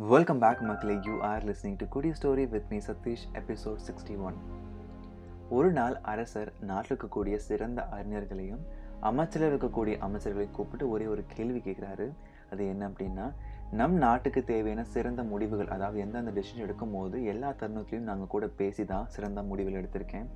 Welcome back மக்களே. You are listening to குடி story with me Sathish episode sixty one ஒரு நாள் அரசர் நாட்டில் இருக்கக்கூடிய சிறந்த அறிஞர்களையும் அமைச்சரில் இருக்கக்கூடிய அமைச்சர்களையும் கூப்பிட்டு ஒரே ஒரு கேள்வி கேட்குறாரு. அது என்ன அப்படின்னா நம் நாட்டுக்கு தேவையான சிறந்த முடிவுகள் அதாவது எந்தெந்த டெசிஷன் எடுக்கும் போது எல்லா தருணத்துலையும் நாங்கள் கூட பேசி தான் சிறந்த முடிவுகள் எடுத்திருக்கேன்.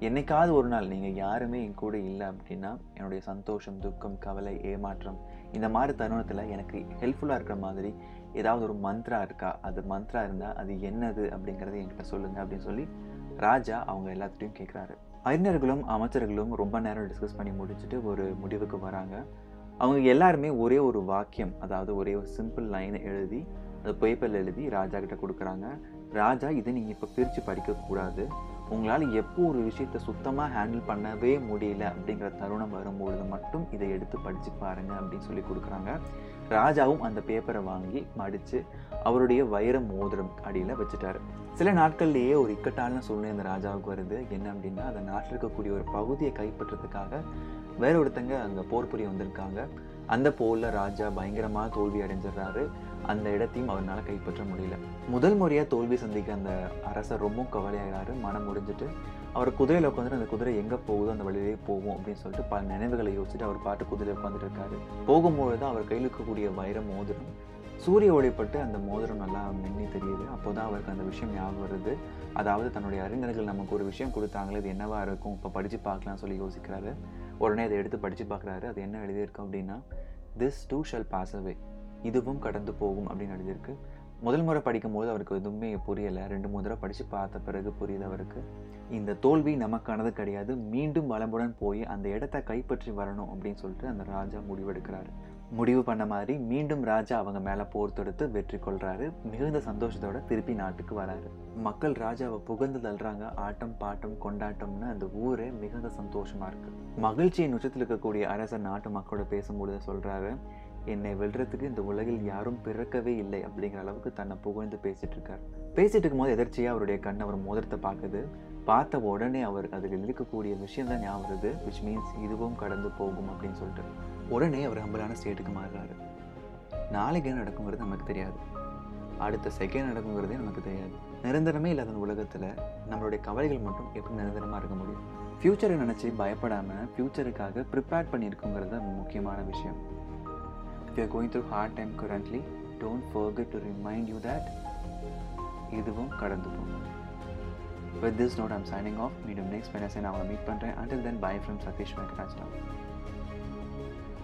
என்னைக்காவது ஒரு நாள் நீங்கள் யாருமே என் கூட இல்லை அப்படின்னா என்னுடைய சந்தோஷம் துக்கம் கவலை ஏமாற்றம் இந்த மாதிரி தருணத்தில் எனக்கு ஹெல்ப்ஃபுல்லாக இருக்கிற மாதிரி ஏதாவது ஒரு மந்த்ரா இருக்கா? அது மந்த்ரா இருந்தால் அது என்னது அப்படிங்கிறத என்கிட்ட சொல்லுங்கள் அப்படின்னு சொல்லி ராஜா அவங்க எல்லாத்துட்டையும் கேட்குறாரு அறிஞர்களும் அமைச்சர்களும் ரொம்ப நேரம் டிஸ்கஸ் பண்ணி முடிச்சுட்டு ஒரு முடிவுக்கு வராங்க. அவங்க எல்லாருமே ஒரே ஒரு வாக்கியம் அதாவது ஒரே ஒரு சிம்பிள் லைனை எழுதி அதை பேப்பரில் எழுதி ராஜா கிட்ட கொடுக்குறாங்க. ராஜா இதை நீங்கள் இப்போ பிரித்து படிக்கக்கூடாது. உங்களால் எப்போ ஒரு விஷயத்த சுத்தமாக ஹேண்டில் பண்ணவே முடியல அப்படிங்கிற தருணம் வரும்பொழுது மட்டும் இதை எடுத்து படித்து பாருங்க அப்படின்னு சொல்லி கொடுக்குறாங்க. ராஜாவும் அந்த பேப்பரை வாங்கி மடித்து அவருடைய வைர மோதிரம் அடியில் வச்சுட்டாரு. சில நாட்கள்லேயே ஒரு இக்கட்டான சூழ்நிலை அந்த ராஜாவுக்கு வருது. என்ன அப்படின்னா அந்த நாட்டில் இருக்கக்கூடிய ஒரு பகுதியை கைப்பற்றுறதுக்காக வேற ஒருத்தங்க அங்கே போர் புரிய வந்திருக்காங்க. அந்த போரில் ராஜா பயங்கரமாக தோல்வி அடைஞ்சிடுறாரு. அந்த இடத்தையும் அவரால் கைப்பற்ற முடியல. முதல் முறையாக தோல்வி சந்திக்க அந்த அரசர் ரொம்ப கவலையாகிறாரு மனம் முடிஞ்சிட்டு அவர் குதிரையில் உட்காந்துட்டு அந்த குதிரை எங்கே போகுதோ அந்த வழியிலே போகும் அப்படின்னு சொல்லிட்டு பல நினைவுகளை யோசிச்சுட்டு அவர் பாட்டு குதிரையில் உட்காந்துட்டு இருக்காரு. போகும்பொழுது அவர் கையில் இருக்கக்கூடிய வைர மோதிரம் சூரிய ஒளிப்பட்டு அந்த மோதிரம் நல்லா மின்னி தெரியுது. அப்போ தான் அவருக்கு அந்த விஷயம் ஞாபகம் வருது. அதாவது தன்னுடைய அறிஞர்கள் நமக்கு ஒரு விஷயம் கொடுத்தாங்களே இது என்னவா இருக்கும் இப்போ படித்து பார்க்கலாம்னு சொல்லி யோசிக்கிறாரு. உடனே அதை எடுத்து படித்து பார்க்குறாரு. அது என்ன எழுதியிருக்கு அப்படின்னா this too shall pass away இதுவும் கடந்து போகும் அப்படின்னு எழுதியிருக்கு. முதல் முறை படிக்கும்போது அவருக்கு எதுவுமே புரியலை. ரெண்டு மூணு தடவை படித்து பார்த்த பிறகு புரியுது அவருக்கு. இந்த தோல்வி நமக்கானது கிடையாது. மீண்டும் வளமுடன் போய் அந்த இடத்த கைப்பற்றி வரணும் அப்படின்னு சொல்லிட்டு அந்த ராஜா முடிவெடுக்கிறாரு. முடிவு பண்ண மாதிரி மீண்டும் ராஜா அவங்க மேலே போர் தொடுத்து வெற்றி கொள்கிறாரு மிகுந்த சந்தோஷத்தோட திருப்பி நாட்டுக்கு வராரு. மக்கள் ராஜாவை புகழ்ந்து தள்ளுறாங்க. ஆட்டம் பாட்டம் கொண்டாட்டம்னு அந்த ஊரே மிகுந்த சந்தோஷமாக இருக்குது மகிழ்ச்சியின் உச்சத்தில் இருக்கக்கூடிய அரசர் நாட்டு மக்களோட பேசும்பொழுது சொல்கிறாரு என்னை வெல்றதுக்கு இந்த உலகில் யாரும் பிறக்கவே இல்லை அப்படிங்கிற அளவுக்கு தன்னை புகழ்ந்து பேசிட்டு இருக்கார் பேசிட்டு இருக்கும்போது எதிர்ச்சியாக அவருடைய கண் அவர் மோதிரத்தை பார்க்குது. பார்த்த உடனே அவர் அதில் இருக்கக்கூடிய விஷயம் தான் ஞாபகம் வருது விச் மீன்ஸ் இதுவும் கடந்து போகும் அப்படின்னு சொல்லிட்டு. உடனே அவர் ஹம்பலான ஸ்டேட்டுக்கு மாறுறாரு. நாளைக்கு என்ன நடக்குங்கிறது நமக்கு தெரியாது. அடுத்த செகண்ட் நடக்குங்கிறதே நமக்கு தெரியாது. நிரந்தரமே இல்லாத உலகத்தில் நம்மளுடைய கவலைகள் மட்டும் எப்படி நிரந்தரமாக இருக்க முடியும். ஃப்யூச்சரை நினச்சி பயப்படாமல் ஃப்யூச்சருக்காக ப்ரிப்பேர் பண்ணியிருக்குங்கிறது முக்கியமான விஷயம். if you are going through hard time currently don't forget to remind you that இதுவும் கடந்து போகும் with this note i'm signing off மீண்டும் next wednesday நான் அவங்களை மீட் பண்ணுறேன் until then bye from Satish வெங்கடாஜ்